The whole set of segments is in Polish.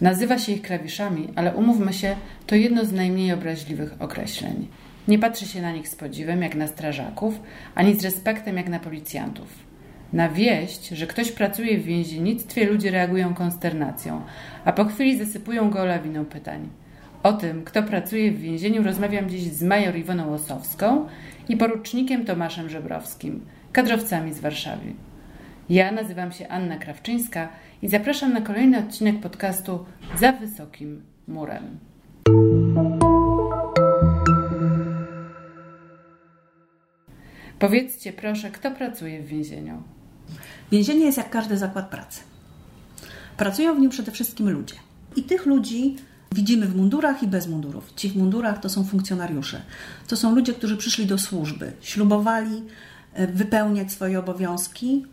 Nazywa się ich klawiszami, ale umówmy się, to jedno z najmniej obraźliwych określeń. Nie patrzy się na nich z podziwem jak na strażaków, ani z respektem jak na policjantów. Na wieść, że ktoś pracuje w więziennictwie, ludzie reagują konsternacją, a po chwili zasypują go lawiną pytań. O tym, kto pracuje w więzieniu, rozmawiam dziś z major Iwoną Łosowską i porucznikiem Tomaszem Żebrowskim, kadrowcami z Warszawy. Ja nazywam się Anna Krawczyńska i zapraszam na kolejny odcinek podcastu Za Wysokim Murem. Powiedzcie proszę, kto pracuje w więzieniu? Więzienie jest jak każdy zakład pracy. Pracują w nim przede wszystkim ludzie. I tych ludzi widzimy w mundurach i bez mundurów. Ci w mundurach to są funkcjonariusze. To są ludzie, którzy przyszli do służby, ślubowali e, wypełniać swoje obowiązki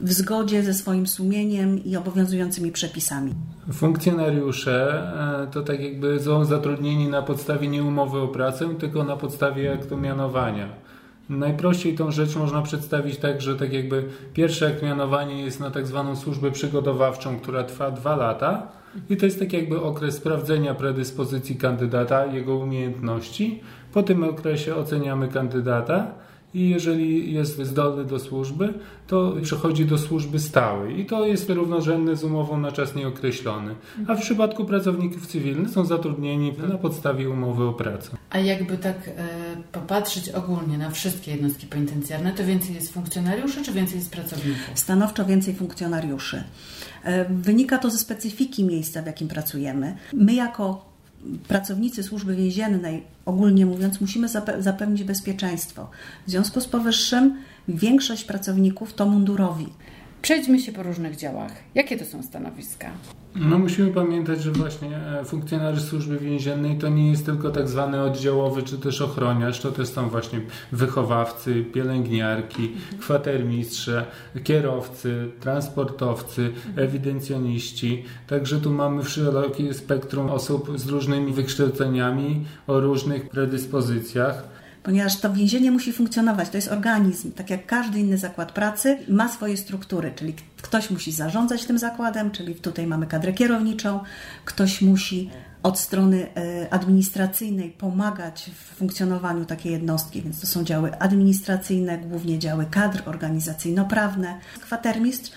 w zgodzie ze swoim sumieniem i obowiązującymi przepisami. Funkcjonariusze e, to tak jakby są zatrudnieni na podstawie nie umowy o pracę, tylko na podstawie aktu mianowania. Najprościej tą rzecz można przedstawić tak, że tak jakby pierwsze akt mianowania jest na tak zwaną służbę przygotowawczą, która trwa dwa lata i to jest tak jakby okres sprawdzenia predyspozycji kandydata, jego umiejętności. Po tym okresie oceniamy kandydata i jeżeli jest zdolny do służby, to przechodzi do służby stałej i to jest równorzędne z umową na czas nieokreślony. A w przypadku pracowników cywilnych są zatrudnieni na podstawie umowy o pracę. A jakby tak e, popatrzeć ogólnie na wszystkie jednostki penitencjarne, to więcej jest funkcjonariuszy czy więcej jest pracowników? Stanowczo więcej funkcjonariuszy. E, wynika to ze specyfiki miejsca, w jakim pracujemy. My jako pracownicy służby więziennej, ogólnie mówiąc, musimy zapewnić bezpieczeństwo. W związku z powyższym większość pracowników to mundurowi. Przejdźmy się po różnych działach. Jakie to są stanowiska? No musimy pamiętać, że właśnie e, funkcjonariusz służby więziennej to nie jest tylko tak zwany oddziałowy czy też ochroniarz, to też są właśnie wychowawcy, pielęgniarki, kwatermistrze, kierowcy, transportowcy, ewidencjoniści. Także tu mamy szerokie spektrum osób z różnymi wykształceniami o różnych predyspozycjach ponieważ to więzienie musi funkcjonować. To jest organizm, tak jak każdy inny zakład pracy, ma swoje struktury, czyli ktoś musi zarządzać tym zakładem, czyli tutaj mamy kadrę kierowniczą, ktoś musi od strony e, administracyjnej pomagać w funkcjonowaniu takiej jednostki, więc to są działy administracyjne, głównie działy kadr organizacyjno-prawne. Kwatermistrz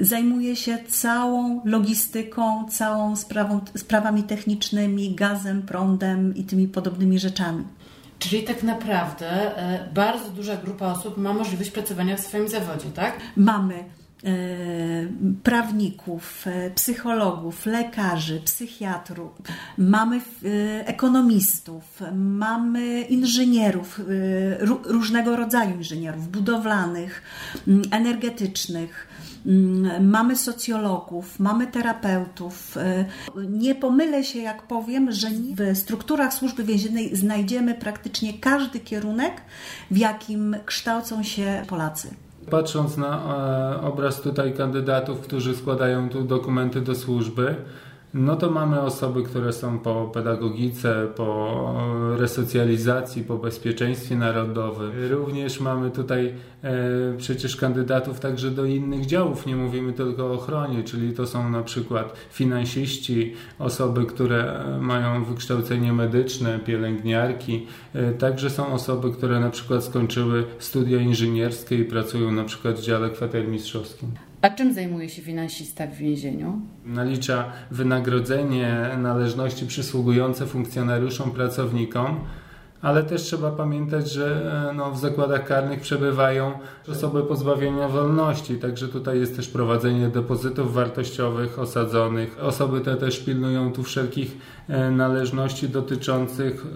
zajmuje się całą logistyką, całą sprawą, sprawami technicznymi, gazem, prądem i tymi podobnymi rzeczami. Czyli tak naprawdę e, bardzo duża grupa osób ma możliwość pracowania w swoim zawodzie, tak? Mamy e, prawników, e, psychologów, lekarzy, psychiatrów, mamy ekonomistów, mamy inżynierów, różnego rodzaju inżynierów budowlanych, energetycznych mamy socjologów, mamy terapeutów. E, nie pomylę się, jak powiem, że w strukturach służby więziennej znajdziemy praktycznie każdy kierunek, w jakim kształcą się Polacy. Patrząc na e, obraz tutaj kandydatów, którzy składają tu dokumenty do służby, no to mamy osoby, które są po pedagogice, po resocjalizacji, po bezpieczeństwie narodowym. Również mamy tutaj e, przecież kandydatów także do innych działów. Nie mówimy tylko o ochronie, czyli to są na przykład finansiści, osoby, które mają wykształcenie medyczne, pielęgniarki. E, także są osoby, które na przykład skończyły studia inżynierskie i pracują na przykład w dziale kwatermistrzowskim. A czym zajmuje się finansista w więzieniu? Nalicza wynagrodzenie, należności przysługujące funkcjonariuszom, pracownikom ale też trzeba pamiętać, że e, no, w zakładach karnych przebywają osoby pozbawienia wolności, także tutaj jest też prowadzenie depozytów wartościowych osadzonych. Osoby te też pilnują tu wszelkich e, należności dotyczących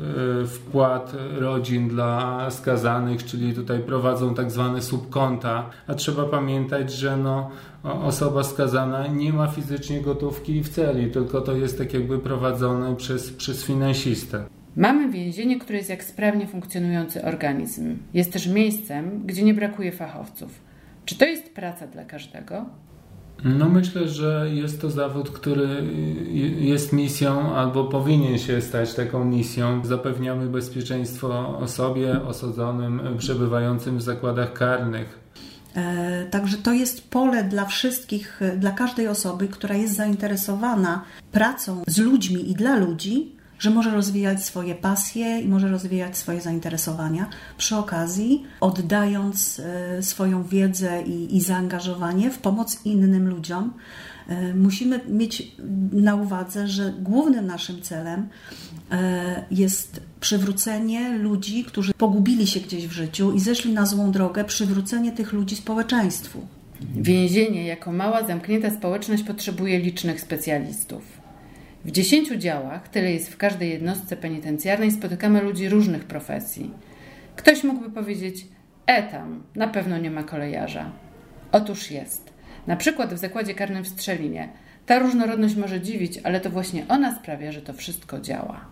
e, wpłat rodzin dla skazanych, czyli tutaj prowadzą tak zwane subkonta, a trzeba pamiętać, że no, osoba skazana nie ma fizycznie gotówki w celi, tylko to jest tak jakby prowadzone przez, przez finansistę. Mamy więzienie, które jest jak sprawnie funkcjonujący organizm. Jest też miejscem, gdzie nie brakuje fachowców. Czy to jest praca dla każdego? No myślę, że jest to zawód, który jest misją albo powinien się stać taką misją. Zapewniamy bezpieczeństwo osobie osadzonym, przebywającym w zakładach karnych. E, także to jest pole dla wszystkich, dla każdej osoby, która jest zainteresowana pracą z ludźmi i dla ludzi, że może rozwijać swoje pasje i może rozwijać swoje zainteresowania, przy okazji oddając e, swoją wiedzę i, i zaangażowanie w pomoc innym ludziom. E, musimy mieć na uwadze, że głównym naszym celem e, jest przywrócenie ludzi, którzy pogubili się gdzieś w życiu i zeszli na złą drogę, przywrócenie tych ludzi społeczeństwu. Więzienie jako mała, zamknięta społeczność potrzebuje licznych specjalistów. W dziesięciu działach, tyle jest w każdej jednostce penitencjarnej, spotykamy ludzi różnych profesji. Ktoś mógłby powiedzieć, e tam, na pewno nie ma kolejarza. Otóż jest. Na przykład w zakładzie karnym w Strzelinie. Ta różnorodność może dziwić, ale to właśnie ona sprawia, że to wszystko działa.